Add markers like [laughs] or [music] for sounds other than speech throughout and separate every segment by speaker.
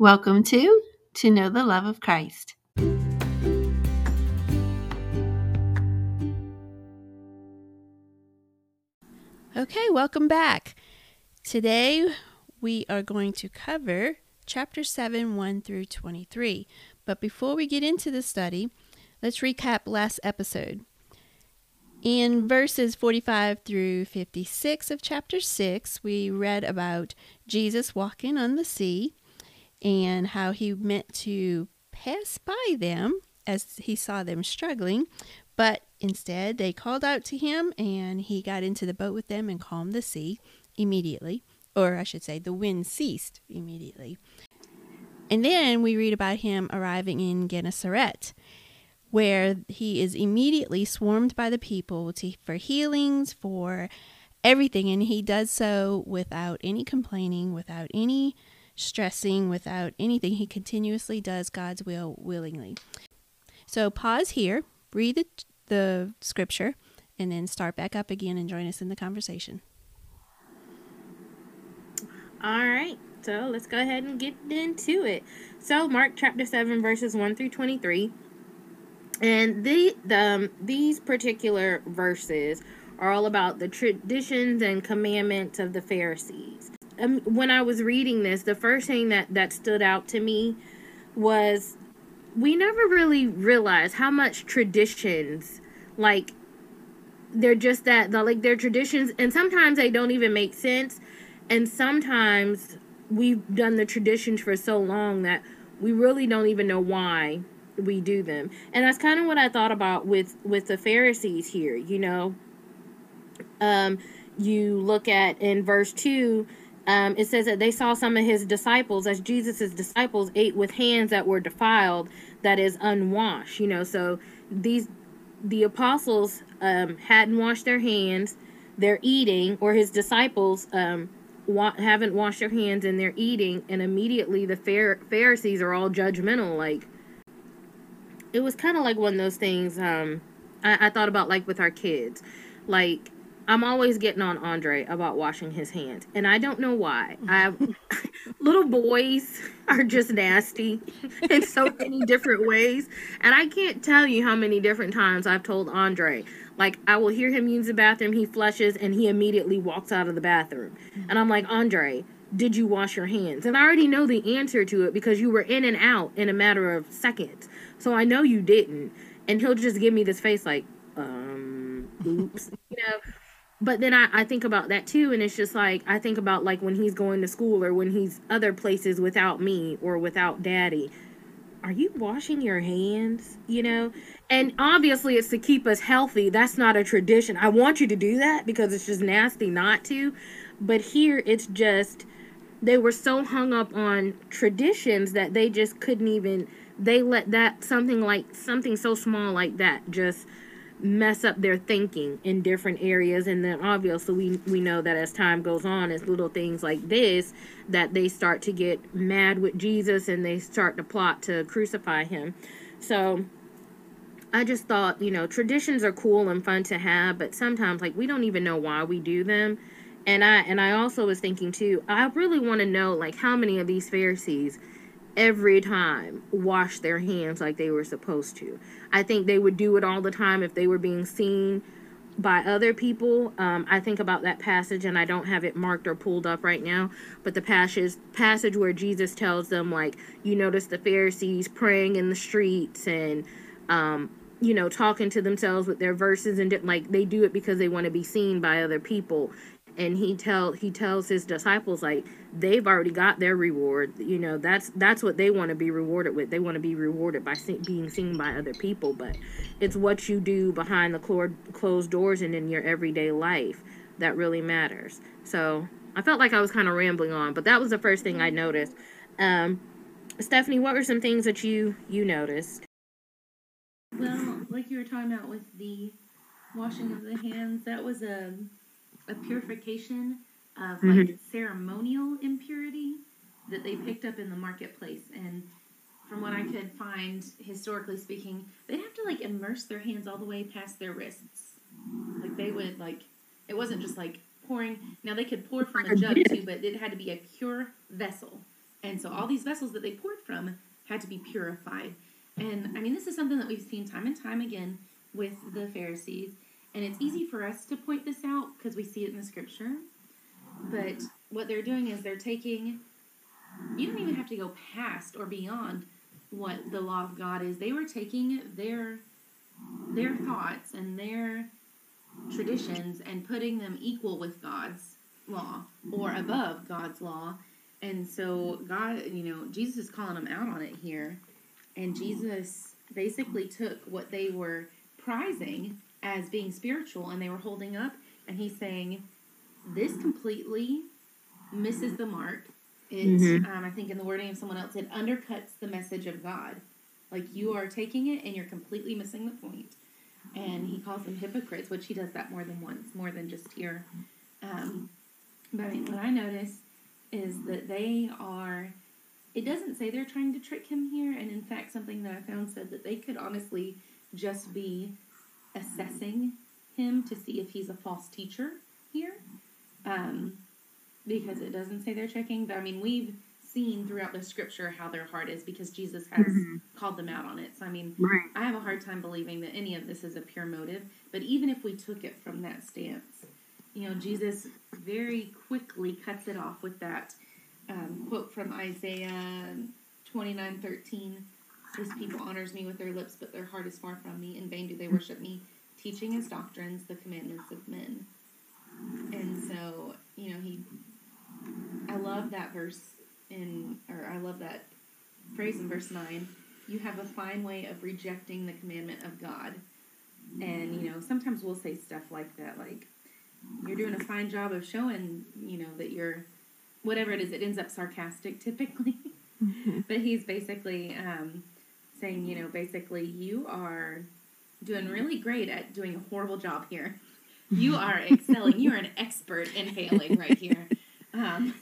Speaker 1: Welcome to To Know the Love of Christ. Okay, welcome back. Today we are going to cover chapter 7, 1 through 23. But before we get into the study, let's recap last episode. In verses 45 through 56 of chapter 6, we read about Jesus walking on the sea and how he meant to pass by them as he saw them struggling, but instead they called out to him and he got into the boat with them and calmed the sea immediately, or I should say, the wind ceased immediately. And then we read about him arriving in Gennesaret, where he is immediately swarmed by the people to, for healings, for everything, and he does so without any complaining, without any stressing, without anything. He continuously does God's will willingly. So pause here, read the, the scripture, and then start back up again and join us in the conversation.
Speaker 2: All right, so let's go ahead and get into it. So, Mark chapter 7, verses 1 through 23. And the, the um, these particular verses are all about the traditions and commandments of the Pharisees um, when I was reading this, the first thing that that stood out to me was we never really realized how much traditions like they're just that the like they're traditions and sometimes they don't even make sense and sometimes we've done the traditions for so long that we really don't even know why we do them. And that's kind of what i thought about with with the pharisees here you know? Um you look at in verse 2 um, it says that they saw some of his disciples, as Jesus' disciples, ate with hands that were defiled, that is unwashed. You know, so these the apostles um, hadn't washed their hands. They're eating, or his disciples um, wa- haven't washed their hands and they're eating, and immediately the Pharisees are all judgmental. Like it was kind of like one of those things. Um, I-, I thought about like with our kids, like I'm always getting on Andre about washing his hands, and I don't know why. I [laughs] little boys are just nasty [laughs] in so many different ways, and I can't tell you how many different times I've told Andre. Like I will hear him use the bathroom, he flushes, and he immediately walks out of the bathroom, and I'm like, Andre, did you wash your hands? And I already know the answer to it because you were in and out in a matter of seconds, so I know you didn't. And he'll just give me this face like, um, oops, [laughs] you know but then I, I think about that too and it's just like i think about like when he's going to school or when he's other places without me or without daddy. Are you washing your hands? You know? And obviously it's to keep us healthy. That's not a tradition. I want you to do that because it's just nasty not to. But here it's just they were so hung up on traditions that they just couldn't even they let that something like something so small like that just mess up their thinking in different areas. And then obviously we we know that as time goes on it's little things like this that they start to get mad with Jesus and they start to plot to crucify him. So I just thought you know traditions are cool and fun to have but sometimes like we don't even know why we do them. And I and I also was thinking too I really want to know like how many of these Pharisees every time wash their hands like they were supposed to. I think they would do it all the time if they were being seen by other people. Um, I think about that passage, and I don't have it marked or pulled up right now, but the passage passage where Jesus tells them, like, you notice the Pharisees praying in the streets and, um, you know, talking to themselves with their verses and like they do it because they want to be seen by other people and he tell he tells his disciples like they've already got their reward. You know that's that's what they want to be rewarded with. They want to be rewarded by being seen by other people. But it's what you do behind the closed doors and in your everyday life that really matters. So i felt like i was kind of rambling on but that was the first thing i noticed. Um, stephanie what were some things that you you noticed?
Speaker 3: Well like you were talking about with the washing of the hands that was a a purification of mm-hmm. like ceremonial impurity that they picked up in the marketplace and from what I could find historically speaking, they'd have to like immerse their hands all the way past their wrists. Like they would like it wasn't just like pouring now they could pour from a jug too, but it had to be a pure vessel And so all these vessels that they poured from had to be purified. And I mean, this is something that we've seen time and time again with the Pharisees. And it's easy for us to point this out because we see it in the scripture. But what they're doing is they're taking, you don't even have to go past or beyond what the law of God is. They were taking their their thoughts and their traditions and putting them equal with God's law or above God's law. And so God, you know, Jesus is calling them out on it here. And Jesus basically took what they were prizing as being spiritual and they were holding up and he's saying this completely misses the mark. It,
Speaker 2: Mhm.
Speaker 3: um, I think in the wording of someone else, it undercuts the message of God. Like you are taking it and you're completely missing the point. And he calls them hypocrites, which he does that more than once, more than just here. Um, but I mean, what I notice is that they are. It doesn't say they're trying to trick him here, and in fact, something that I found said that they could honestly just be assessing him to see if he's a false teacher here, um, because it doesn't say they're checking. But I mean, we've seen throughout the scripture how their heart is because Jesus has
Speaker 2: Mhm.
Speaker 3: called them out on it. So I mean,
Speaker 2: Right.
Speaker 3: I have a hard time believing that any of this is a pure motive. But even if we took it from that stance, you know, Jesus very quickly cuts it off with that um, quote from Isaiah twenty nine thirteen. This people honors me with their lips, but their heart is far from me. In vain do they worship me, teaching as doctrines the commandments of men. And so, you know, he. I love that verse in, or I love that phrase in verse nine you have a fine way of rejecting the commandment of God. And, you know, sometimes we'll say stuff like that, like, you're doing a fine job of showing, you know, that you're, whatever it is, it ends up sarcastic typically. [laughs] but he's basically um, saying, you know, basically, you are doing really great at doing a horrible job here. You [laughs] are excelling. You are an expert in failing right here. Um,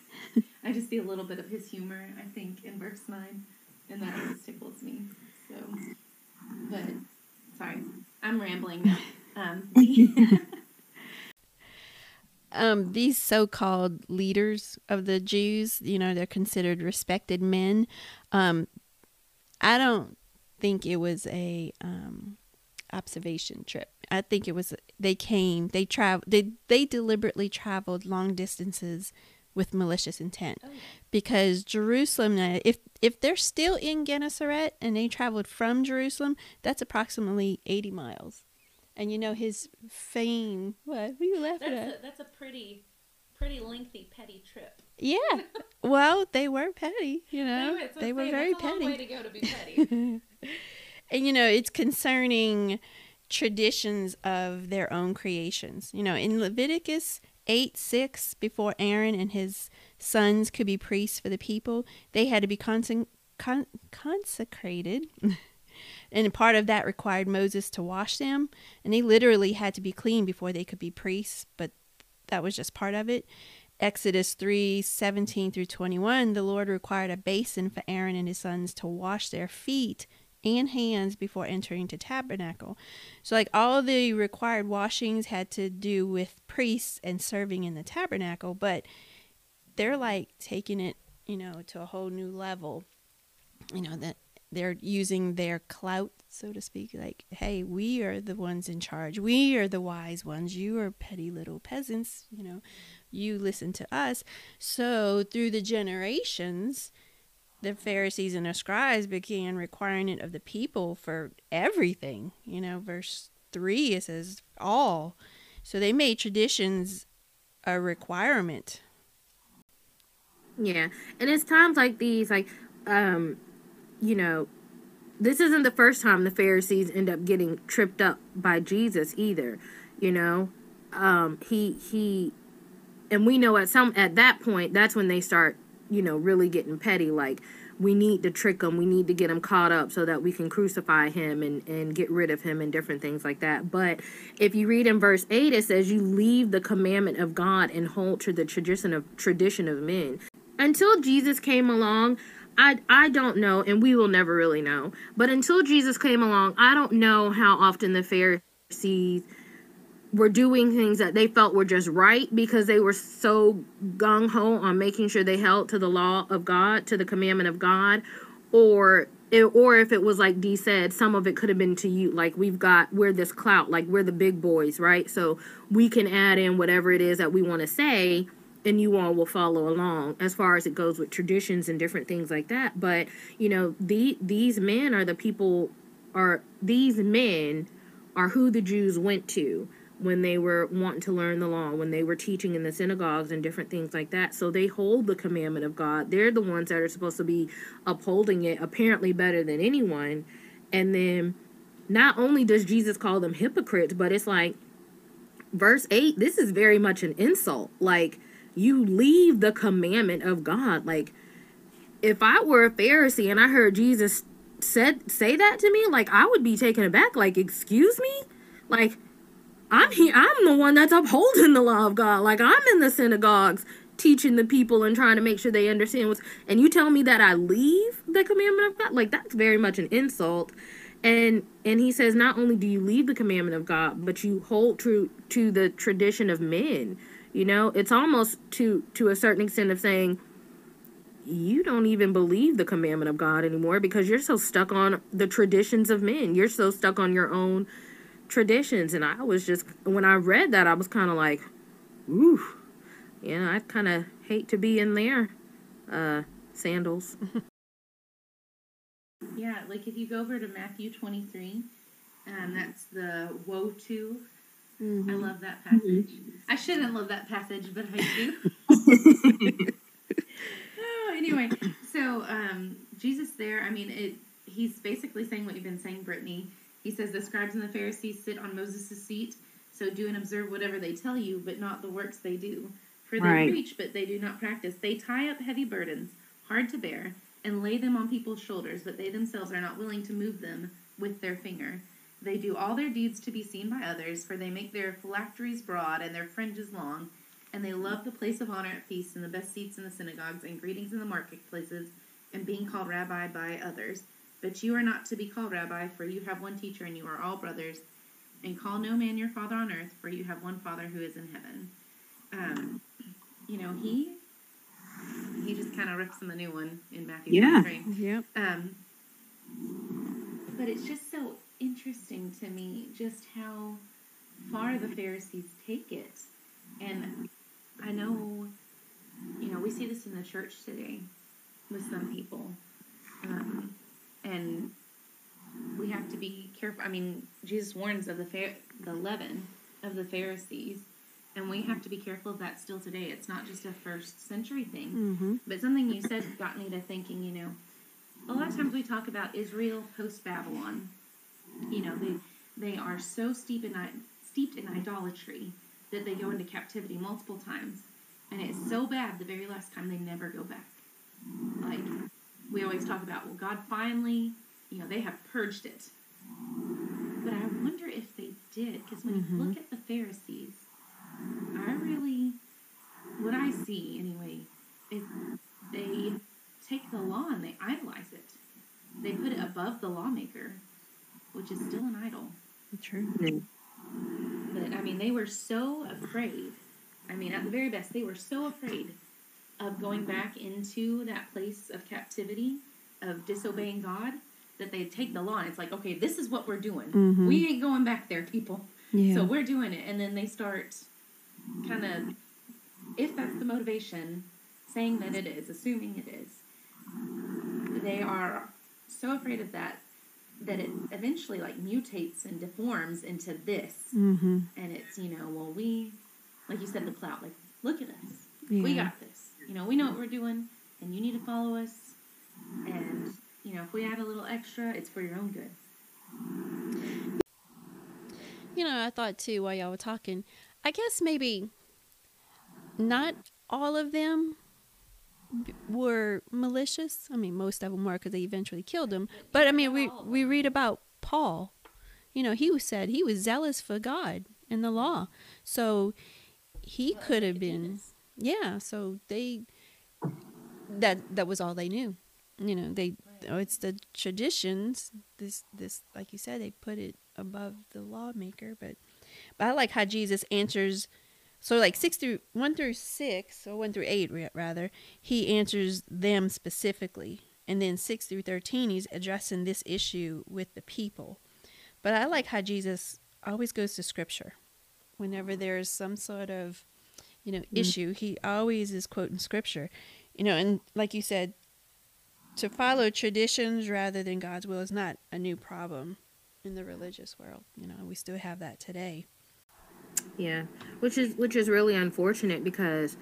Speaker 3: I just see a little bit of his humor, I think, in verse 9 and that always tickles me. So, but sorry, I'm rambling now. Um, [laughs] [laughs]
Speaker 1: um, these so-called leaders of the Jews, you know, they're considered respected men. Um, I don't think it was a um, observation trip. I think it was they came, they travel, they they deliberately traveled long distances with malicious intent,
Speaker 3: Oh.
Speaker 1: because Jerusalem. If if they're still in Gennesaret and they traveled from Jerusalem, that's approximately eighty miles. And you know his fame. What? What are you laughing at?
Speaker 3: that's a pretty, pretty lengthy petty trip.
Speaker 1: Yeah. [laughs] Well, they were petty, you know. They were
Speaker 3: saying,
Speaker 1: very
Speaker 3: that's a long
Speaker 1: petty.
Speaker 3: way to go to be petty. [laughs]
Speaker 1: and you know, it's concerning traditions of their own creations. You know, in Leviticus 8 6, before Aaron and his sons could be priests for the people, they had to be con- consecrated. [laughs] and part of that required Moses to wash them. And they literally had to be clean before they could be priests, but that was just part of it. Exodus 3 17 through 21, the Lord required a basin for Aaron and his sons to wash their feet and hands before entering the tabernacle. So, like, all the required washings had to do with priests and serving in the tabernacle, but they're like taking it, you know, to a whole new level. You know, that they're using their clout, so to speak. Like, hey, we are the ones in charge. We are the wise ones. You are petty little peasants, you know you listen to us. So through the generations, the Pharisees and the scribes began requiring it of the people for everything. You know, verse three it says all. So they made traditions a requirement.
Speaker 2: Yeah, and it's times like these, like, um, you know, this isn't the first time the Pharisees end up getting tripped up by Jesus either. You know, um, he he, and we know at some at that point that's when they start, you know, really getting petty. Like, we need to trick him, we need to get him caught up so that we can crucify him and and get rid of him and different things like that. But if you read in verse eight, it says, "You leave the commandment of God and hold to the tradition of tradition of men." until Jesus came along, I I don't know, and we will never really know. But until Jesus came along, I don't know how often the Pharisees were doing things that they felt were just right because they were so gung ho on making sure they held to the law of God, to the commandment of God, or it, or if it was like D said, some of it could have been to you. Like we've got we're this clout, like we're the big boys, right? So we can add in whatever it is that we want to say, and you all will follow along as far as it goes with traditions and different things like that. But you know, the these men are the people are these men are who the Jews went to when they were wanting to learn the law, when they were teaching in the synagogues and different things like that. So they hold the commandment of God. They're the ones that are supposed to be upholding it, apparently better than anyone. And then not only does Jesus call them hypocrites, but it's like verse 8, this is very much an insult. Like, you leave the commandment of God. Like, if I were a Pharisee and I heard Jesus said say that to me, like I would be taken aback. Like, excuse me? Like, I'm here. I'm the one that's upholding the law of God. Like I'm in the synagogues teaching the people and trying to make sure they understand what's. And you tell me that I leave the commandment of God. Like that's very much an insult. And and he says not only do you leave the commandment of God, but you hold true to the tradition of men. You know, it's almost to to a certain extent of saying you don't even believe the commandment of God anymore because you're so stuck on the traditions of men. You're so stuck on your own traditions. And I was just, when I read that, I was kind of like, ooh, you know, I kind of hate to be in their uh, sandals. [laughs]
Speaker 3: yeah, like if you go over to Matthew 23, um, that's the woe to. Mm-hmm. I love that passage. Mm-hmm. I shouldn't love that passage, but I do. [laughs] oh, anyway, so um, Jesus there, I mean, it. He's basically saying what you've been saying, Brittany he says, The scribes and the Pharisees sit on Moses' seat, so do and observe whatever they tell you, but not the works they do. For they right. preach, but they do not practice. They tie up heavy burdens, hard to bear, and lay them on people's shoulders, but they themselves are not willing to move them with their finger. They do all their deeds to be seen by others, for they make their phylacteries broad and their fringes long, and they love the place of honor at feasts and the best seats in the synagogues and greetings in the marketplaces and being called rabbi by others. But you are not to be called rabbi, for you have one teacher, and you are all brothers. And call no man your father on earth, for you have one Father who is in heaven. Um, you know, he he just kind of rips in the new one in Matthew.
Speaker 1: Yeah. Yep.
Speaker 3: Um, but it's just so interesting to me just how far the Pharisees take it, and I know, you know, we see this in the church today with some people. Um, and we have to be careful. I mean, Jesus warns of the the leaven of the Pharisees, and we have to be careful of that still today. It's not just a first century thing,
Speaker 1: mm-hmm.
Speaker 3: but something you said got me to thinking. You know, a lot of times we talk about Israel post Babylon. You know, they they are so steep in steeped in idolatry that they go into captivity multiple times, and it's so bad the very last time they never go back. Like we always talk about, well, God finally, you know, they have purged it. But I wonder if they did, because when mm-hmm. you look at the Pharisees, I really, what I see anyway, is they take the law and they idolize it. They put it above the lawmaker, which is still an idol.
Speaker 1: True.
Speaker 3: But I mean, they were so afraid. I mean, at the very best, they were so afraid of going back into that place of captivity, of disobeying God, that they take the law and it's like, okay, this is what we're doing. Mm-hmm. We ain't going back there, people. Yeah. So we're doing it. And then they start kind of, if that's the motivation, saying that it is, assuming it is, they are so afraid of that that it eventually like mutates and deforms into this.
Speaker 1: Mm-hmm.
Speaker 3: And it's, you know, well, we, like you said, the plow, like, look at us. Yeah. We got this you know, we know what we're doing, and you need to follow us. And you know, if we add a little extra, it's for your own good.
Speaker 1: You know, I thought too while y'all were talking. I guess maybe not all of them were malicious. I mean, most of them were because they eventually killed him. But I mean, we we read about Paul. You know, he said he was zealous for God and the law, so he could have been yeah so they that that was all they knew you know they oh, it's the traditions this this like you said they put it above the lawmaker but But I like how Jesus answers. So like six through one through six or one through eight rather, he answers them specifically, and then six through thirteen he's addressing this issue with the people. But I like how Jesus always goes to scripture whenever there's some sort of you know mm-hmm. issue. He always is quoting scripture, you know, and like you said, to follow traditions rather than God's will is not a new problem in the religious world. You know, we still have that today.
Speaker 2: Yeah, which is which is really unfortunate because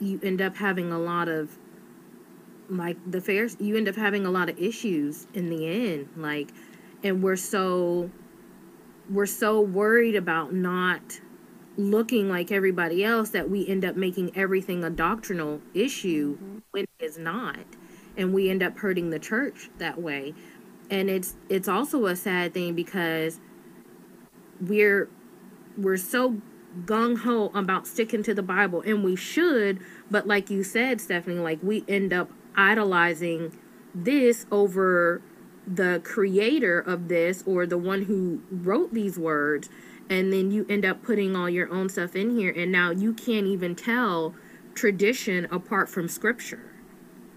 Speaker 2: you end up having a lot of like the fairs you end up having a lot of issues in the end like and we're so we're so worried about not looking like everybody else that we end up making everything a doctrinal issue mm-hmm. when it is not and we end up hurting the church that way. And it's it's also a sad thing because we're we're so gung-ho about sticking to the bible and we should but like you said stephanie like we end up idolizing this over the creator of this or the one who wrote these words and then you end up putting all your own stuff in here and now you can't even tell tradition apart from scripture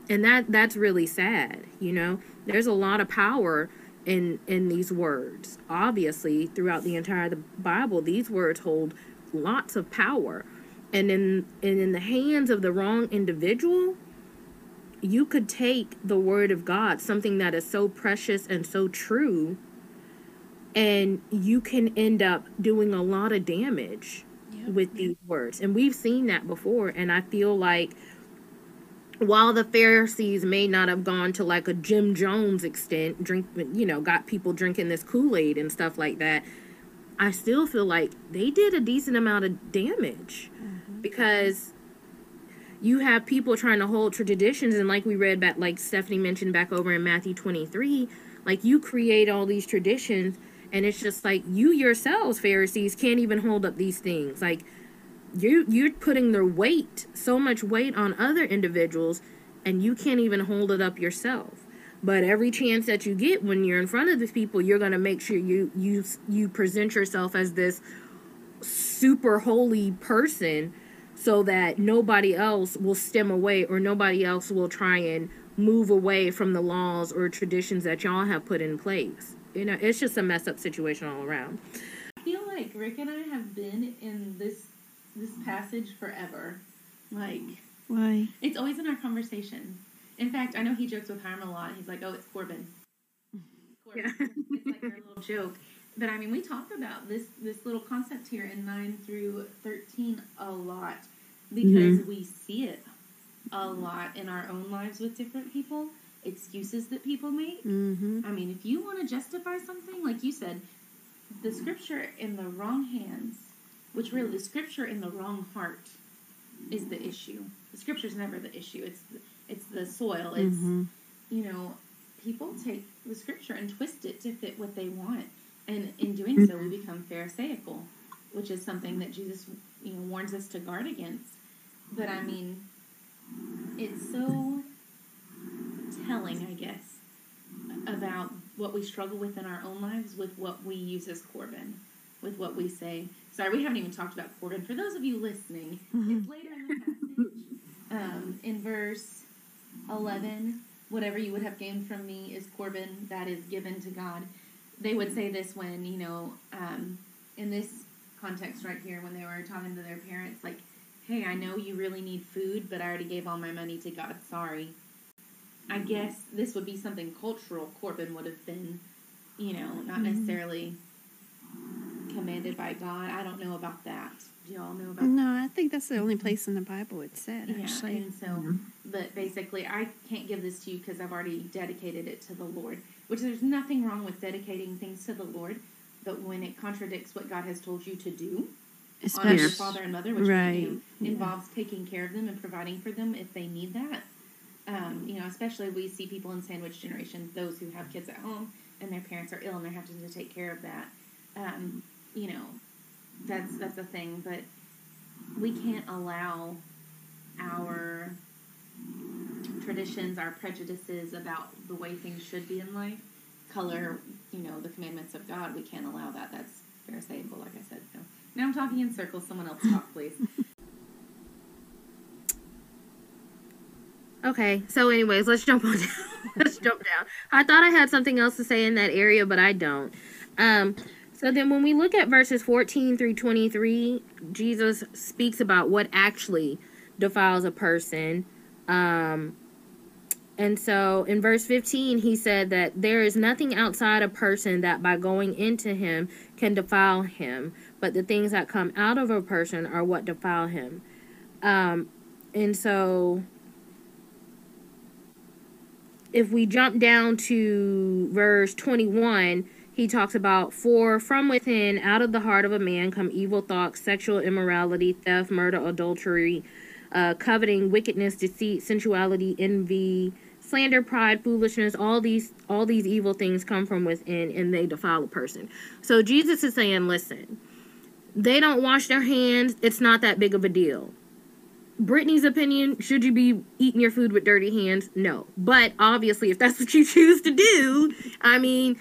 Speaker 2: and that that's really sad you know? There's a lot of power in in these words. Obviously throughout the entire the bible these words hold lots of power. And in and in the hands of the wrong individual you could take the word of god something that is so precious and so true and you can end up doing a lot of damage yep. with these words. And we've seen that before and i feel like while the Pharisees may not have gone to like a Jim Jones extent, drink, you know, got people drinking this Kool Aid and stuff like that, I still feel like they did a decent amount of damage mm-hmm. because you have people trying to hold traditions, and like we read back, like Stephanie mentioned back over in Matthew 23, like you create all these traditions, and it's just like you yourselves, Pharisees, can't even hold up these things. Like, you you're putting their weight so much weight on other individuals and you can't even hold it up yourself. But every chance that you get when you're in front of these people you're going to make sure you you you present yourself as this super holy person so that nobody else will stem away or nobody else will try and move away from the laws or traditions that y'all have put in place. You know it's just a mess up situation all around.
Speaker 3: I feel like rick and i have been in this this passage forever. Like,
Speaker 1: why?
Speaker 3: It's always in our conversation. In fact, I know he jokes with Harm a lot. He's like, "Oh, it's Corban." [laughs] Corban. Yeah. it's like their little joke. But I mean, we talk about this this little concept here in nine through thirteen a lot because mm-hmm. we see it a lot in our own lives with different people. Excuses that people make.
Speaker 1: Mm-hmm.
Speaker 3: I mean, if you want to justify something, like you said, the scripture in the wrong hands which really the scripture in the wrong heart is the issue. The scripture is never the issue. It's the, it's the soil. It's mm-hmm. you know people take the scripture and twist it to fit what they want, and in doing so, we become pharisaical, which is something that Jesus you know warns us to guard against. But I mean, it's so telling, I guess, about what we struggle with in our own lives with what we use as Corban, with what we say Sorry, we haven't even talked about Corban. For those of you listening, mm-hmm. it's later in the passage, um, in verse 11, whatever you would have gained from me is Corban that is given to God. They would say this when, you know, um, in this context right here, when they were talking to their parents, like, hey, I know you really need food, but I already gave all my money to God. Sorry. I guess this would be something cultural Corbin would have been, you know, not mm-hmm. necessarily commanded by God. I don't know about that. Do y'all know about? That?
Speaker 1: No, I think that's the only place in the Bible it said. Actually,
Speaker 3: yeah, and so, mm-hmm. but basically, I can't give this to you because I've already dedicated it to the Lord. Which there's nothing wrong with dedicating things to the Lord, but when it contradicts what God has told you to do, Especially, honor your father and mother, which right. you involves yeah. taking care of them and providing for them if they need that. Um, you know, especially we see people in sandwich generation, those who have kids at home and their parents are ill and they're having to take care of that. Um, you know, that's that's a thing, but we can't allow our traditions, our prejudices about the way things should be in life color, you know, the commandments of God. We can't allow that. That's Pharisaical, like I said. No. Now I'm talking in circles. Someone else talk, please. [laughs]
Speaker 2: Okay, so anyways, let's jump on down. [laughs] let's jump down. I thought I had something else to say in that area, but I don't. Um, so then when we look at verses 14 through 23, Jesus speaks about what actually defiles a person. Um, and so in verse 15, he said that there is nothing outside a person that by going into him can defile him, but the things that come out of a person are what defile him. Um, and so if we jump down to verse 21, he talks about, For from within, out of the heart of a man, come evil thoughts, sexual immorality, theft, murder, adultery, uh, coveting, wickedness, deceit, sensuality, envy, slander, pride, foolishness. All these, all these evil things come from within, and they defile a person. So Jesus is saying, listen, they don't wash their hands. It's not that big of a deal. Brittany's opinion, should you be eating your food with dirty hands? No. But obviously, if that's [laughs] what you choose to do, I mean,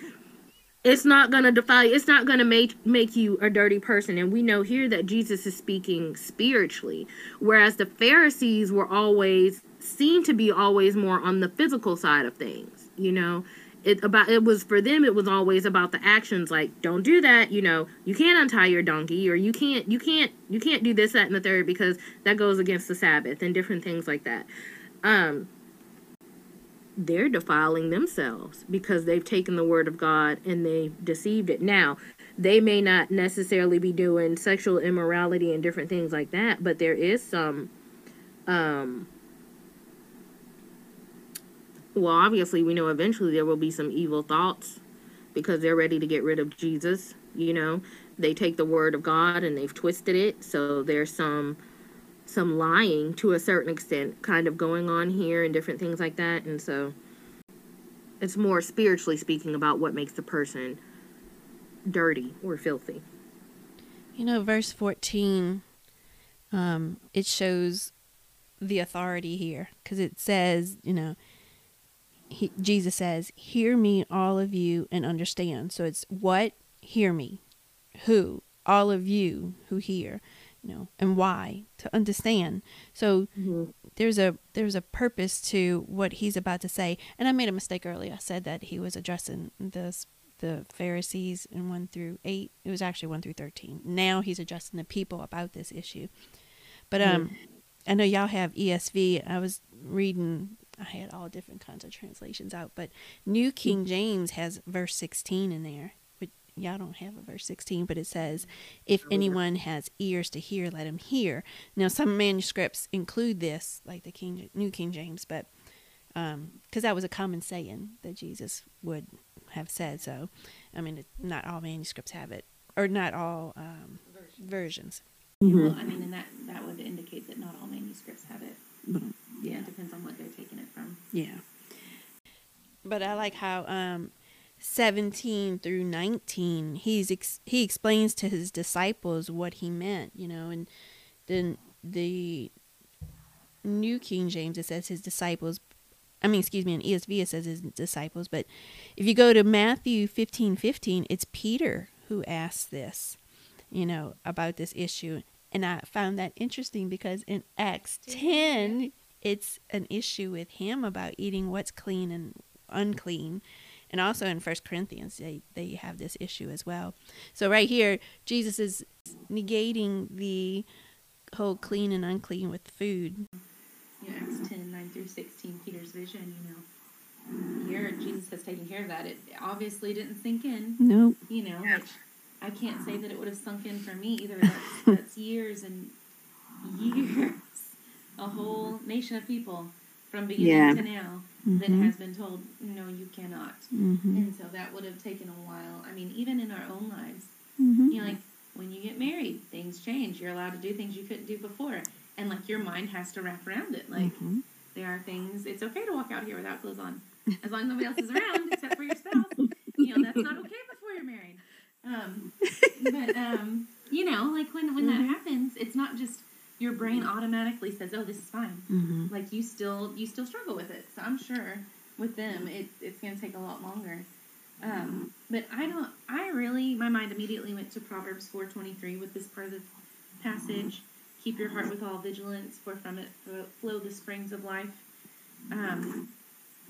Speaker 2: it's not going to defy it's not going to make make you a dirty person. And we know here that Jesus is speaking spiritually whereas the Pharisees were always seem to be always more on the physical side of things you know? It about it was for them it was always about the actions like don't do that you know? You can't untie your donkey or you can't you can't you can't do this that and the third because that goes against the sabbath and different things like that. Um they're defiling themselves because they've taken the word of god and they've deceived it now they may not necessarily be doing sexual immorality and different things like that but there is some um well, obviously, we know eventually there will be some evil thoughts because they're ready to get rid of Jesus. You know, they take the word of God and they've twisted it. So there's some some lying to a certain extent kind of going on here and different things like that. And so it's more spiritually speaking about what makes the person dirty or filthy.
Speaker 1: You know, verse 14, um, it shows the authority here because it says, you know, he, Jesus says, Hear me, all of you, and understand. So it's what? Hear me. Who? All of you who hear. You know, and why? To understand. So mm-hmm. there's a there's a purpose to what he's about to say. And I made a mistake earlier. I said that he was addressing this the Pharisees in one through eight. It was actually one through thirteen. Now he's addressing the people about this issue. But um mm-hmm. I know y'all have ESV. I was reading I had all different kinds of translations out, but New King James has verse 16 in there. But y'all don't have a verse 16, but it says, "If anyone has ears to hear, let him hear." Now, some manuscripts include this, like the King New King James, but because um, that was a common saying that Jesus would have said. So, I mean, it, not all manuscripts have it, or not all um, versions.
Speaker 3: Mm-hmm. Well, I mean, and that that would indicate that not all manuscripts have it. But, yeah, it depends on what they're taking it from.
Speaker 1: Yeah. But I like how um 17 through 19 he's ex- he explains to his disciples what he meant, you know, and then the New King James it says his disciples I mean, excuse me, in ESV it says his disciples, but if you go to Matthew 15 15, it's Peter who asks this, you know, about this issue. And I found that interesting because in Acts 10, it's an issue with him about eating what's clean and unclean. And also in First Corinthians, they, they have this issue as well. So right here, Jesus is negating the whole clean and unclean with food.
Speaker 3: Yeah, Acts 10, 9 through 16, Peter's vision, you know. Here, Jesus has taken care of that. It obviously didn't sink in.
Speaker 1: No. Nope.
Speaker 3: You know, which I can't say that it would have sunk in for me either. That's, [laughs] that's years and years a whole nation of people from beginning yeah. to now mm-hmm. that has been told, no, you cannot. Mm-hmm. And so that would have taken a while. I mean, even in our own lives, mm-hmm. you know, like when you get married, things change. You're allowed to do things you couldn't do before. And like your mind has to wrap around it. Like mm-hmm. there are things, it's okay to walk out here without clothes on. As long as nobody else is around except for your spouse. You know, that's not okay before you're married. Um, but, um, you know, like when, when that mm-hmm. happens, it's not just your brain automatically says, "Oh, this is fine." Mm-hmm. Like you still you still struggle with it. So I'm sure with them, it, it's going to take a lot longer. Um, but I don't. I really, my mind immediately went to Proverbs four twenty three with this part of the passage. Keep your heart with all vigilance, for from it flow the springs of life. Um,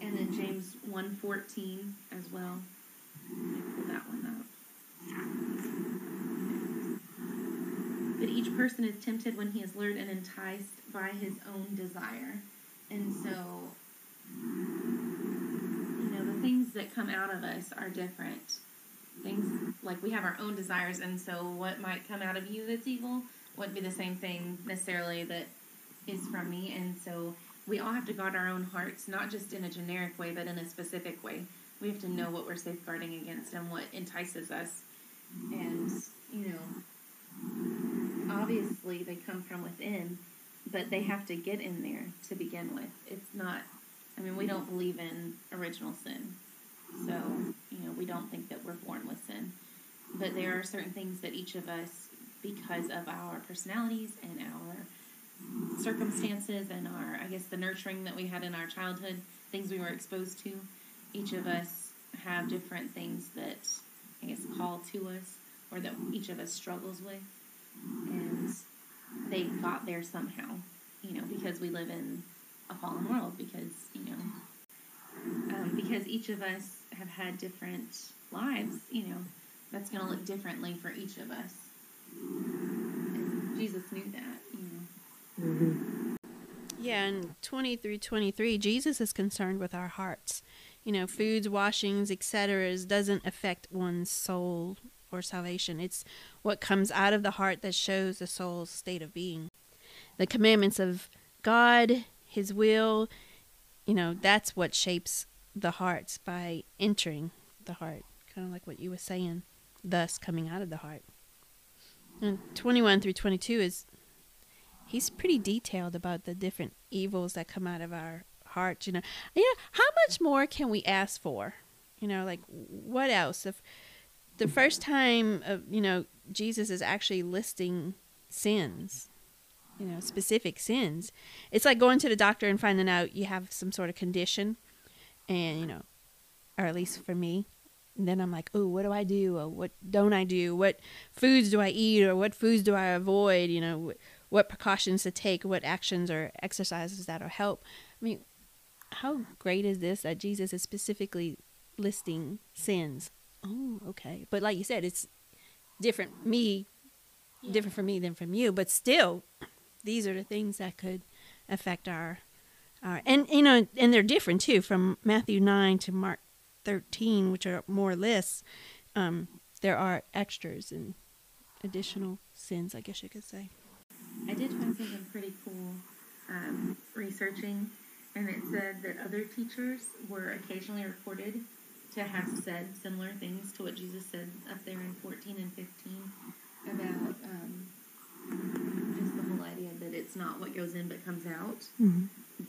Speaker 3: and then James one fourteen as well. Let me pull that one up. But each person is tempted when he is lured and enticed by his own desire. And so, you know, the things that come out of us are different. Things like we have our own desires, and so what might come out of you that's evil wouldn't be the same thing necessarily that is from me. And so we all have to guard our own hearts, not just in a generic way, but in a specific way. We have to know what we're safeguarding against and what entices us. And, you know, obviously they come from within, but they have to get in there to begin with. It's not, I mean, we don't believe in original sin. So, you know, we don't think that we're born with sin. But there are certain things that each of us, because of our personalities and our circumstances and our, I guess, the nurturing that we had in our childhood, things we were exposed to, each of us have different things that, I guess, call to us or that each of us struggles with. And they got there somehow, you know, because we live in a fallen world, because, you know, um, because each of us have had different lives, you know, that's going to look differently for each of us. And Jesus knew that, you know.
Speaker 1: Mm-hmm. Yeah, and 20 through 23, Jesus is concerned with our hearts. You know, foods, washings, etc. doesn't affect one's soul or salvation. It's what comes out of the heart that shows the soul's state of being. The commandments of God, His will, you know, that's what shapes the hearts by entering the heart, kind of like what you were saying, thus coming out of the heart. And 21 through 22 is, he's pretty detailed about the different evils that come out of our hearts, you know. Know, how much more can we ask for? You know, like what else? If the first time of you know Jesus is actually listing sins, you know, specific sins. It's like going to the doctor and finding out you have some sort of condition, and you know, or at least for me, and then I'm like, oh, what do I do? Or what don't I do? What foods do I eat? Or what foods do I avoid? You know, what precautions to take? What actions or exercises that'll help? I mean, how great is this that Jesus is specifically listing sins oh, okay. But like you said, it's different me, yeah. different for me than from you. But still, these are the things that could affect our, our and you know, and they're different too from Matthew nine to Mark thirteen, which are more lists. Um, there are extras and additional sins, I guess you could say.
Speaker 3: I did find something pretty cool um, researching, and it said that other teachers were occasionally reported to have said similar things to what Jesus said up there in 14 and 15 about um, just the whole idea that it's not what goes in but comes out. Mm-hmm.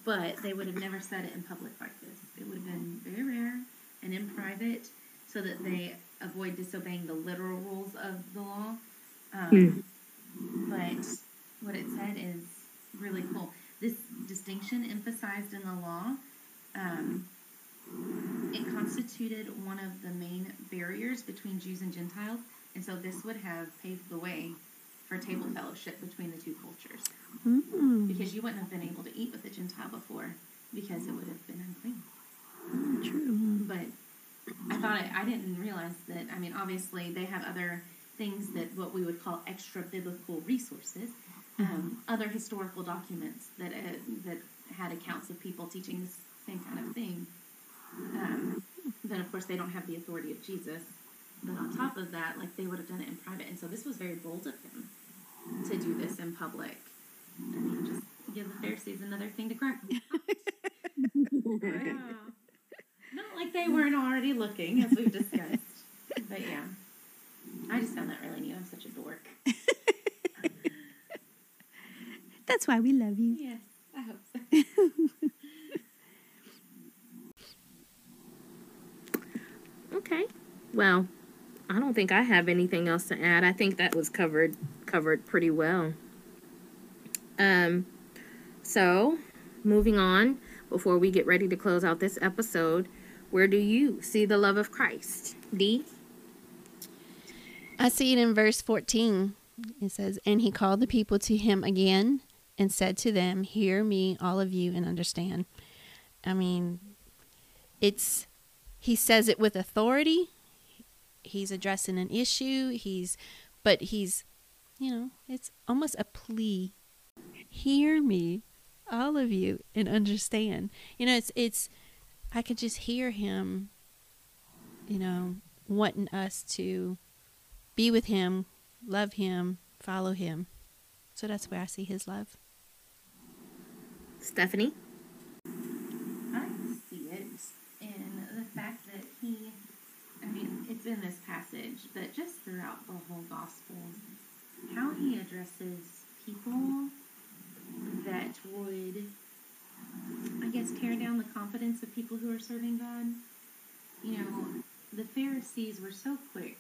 Speaker 3: But they would have never said it in public like this. It would have been very rare and in private so that they avoid disobeying the literal rules of the law. Um, mm. But what it said is really cool. This distinction emphasized in the law um, it constituted one of the main barriers between Jews and Gentiles, and so this would have paved the way for table fellowship between the two cultures. Mm-hmm. Because you wouldn't have been able to eat with a Gentile before because it would have been unclean.
Speaker 1: Mm, true.
Speaker 3: But I thought I, I didn't realize that. I mean, obviously they have other things that what we would call extra biblical resources, mm-hmm. um, other historical documents that uh, that had accounts of people teaching the same kind of thing. Um, then of course they don't have the authority of Jesus. But on top of that, like they would have done it in private, and so this was very bold of him to do this in public. I mean, just give the Pharisees another thing to yeah. [laughs] Not like they weren't already looking, as we've discussed. But yeah, I just found that really neat. I'm such a dork. [laughs]
Speaker 1: That's why we love you.
Speaker 3: Yes, I hope so. [laughs]
Speaker 2: Okay. Well, I don't think I have anything else to add. I think that was covered covered pretty well. Um so, moving on before we get ready to close out this episode, where do you see the love of Christ? D.
Speaker 1: I see it in verse 14. It says, And he called the people to him again and said to them, Hear me, all of you, and understand. I mean, it's, he says it with authority. He's addressing an issue. He's, but he's, you know, it's almost a plea. Hear me, all of you, and understand. You know, it's, it's, I could just hear him, you know, wanting us to be with him, love him, follow him. So that's where I see his love.
Speaker 2: Stephanie?
Speaker 3: I see it in the fact that he, I mean, it's in this passage, but just throughout the whole gospel, how he addresses people that would, I guess, tear down the confidence of people who are serving God. You know, the Pharisees were so quick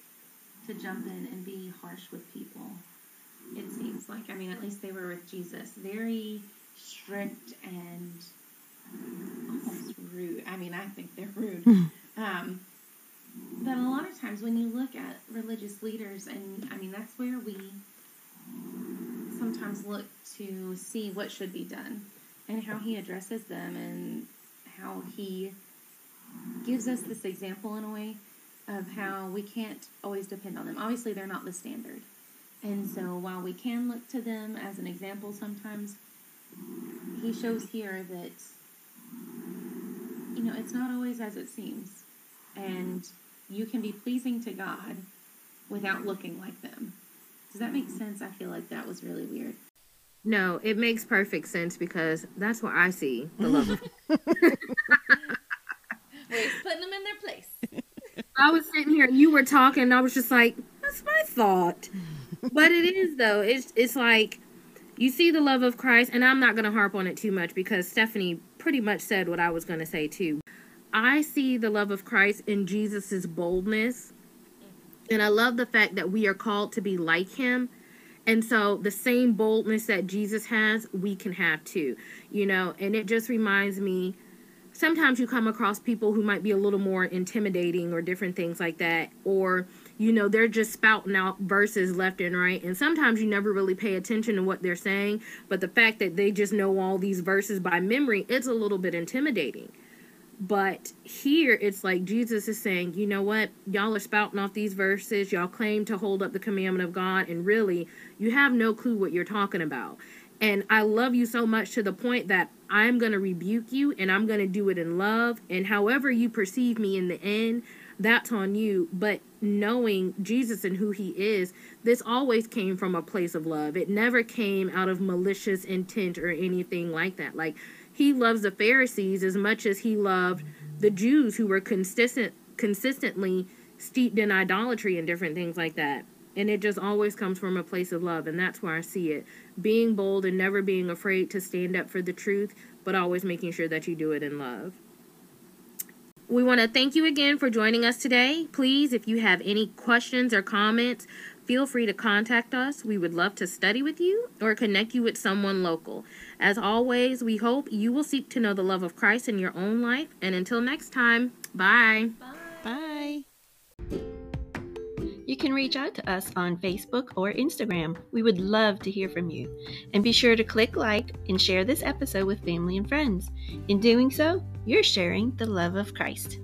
Speaker 3: to jump in and be harsh with people. It seems like, I mean, at least they were with Jesus. Very strict and almost rude. I mean, I think they're rude. [laughs] um, but a lot of times when you look at religious leaders, and I mean, that's where we sometimes look to see what should be done and how he addresses them and how he gives us this example in a way of how we can't always depend on them. Obviously, they're not the standard. And so while we can look to them as an example sometimes, he shows here that, you know, it's not always as it seems. And you can be pleasing to God without looking like them. Does that make mm-hmm. sense? I feel like that was really weird.
Speaker 2: No, it makes perfect sense because that's what I see the love of. [laughs]
Speaker 3: Wait, putting them in their place.
Speaker 2: I was sitting here and you were talking, and I was just like, that's my thought. but it is though. It's it's like you see the love of Christ, and I'm not gonna harp on it too much because Stephanie pretty much said what I was gonna say too. I see the love of Christ in Jesus's boldness. And I love the fact that we are called to be like him. And so the same boldness that Jesus has, we can have too. You know, and it just reminds me sometimes you come across people who might be a little more intimidating or different things like that or you know they're just spouting out verses left and right and sometimes you never really pay attention to what they're saying but the fact that they just know all these verses by memory it's a little bit intimidating but here it's like Jesus is saying, you know what? Y'all are spouting off these verses. Y'all claim to hold up the commandment of God, and really, you have no clue what you're talking about. And I love you so much to the point that I'm going to rebuke you and I'm going to do it in love. And however you perceive me in the end, that's on you. But knowing Jesus and who he is, this always came from a place of love. It never came out of malicious intent or anything like that. Like, he loves the Pharisees as much as he loved the Jews who were consistent consistently steeped in idolatry and different things like that. And it just always comes from a place of love, and that's where I see it. Being bold and never being afraid to stand up for the truth, but always making sure that you do it in love. We want to thank you again for joining us today. Please, if you have any questions or comments, feel free to contact us. We would love to study with you or connect you with someone local. As always, we hope you will seek to know the love of Christ in your own life. And until next time, bye.
Speaker 1: Bye. You can reach out to us on Facebook or Instagram. We would love to hear from you. And be sure to click like and share this episode with family and friends. In doing so, you're sharing the love of Christ.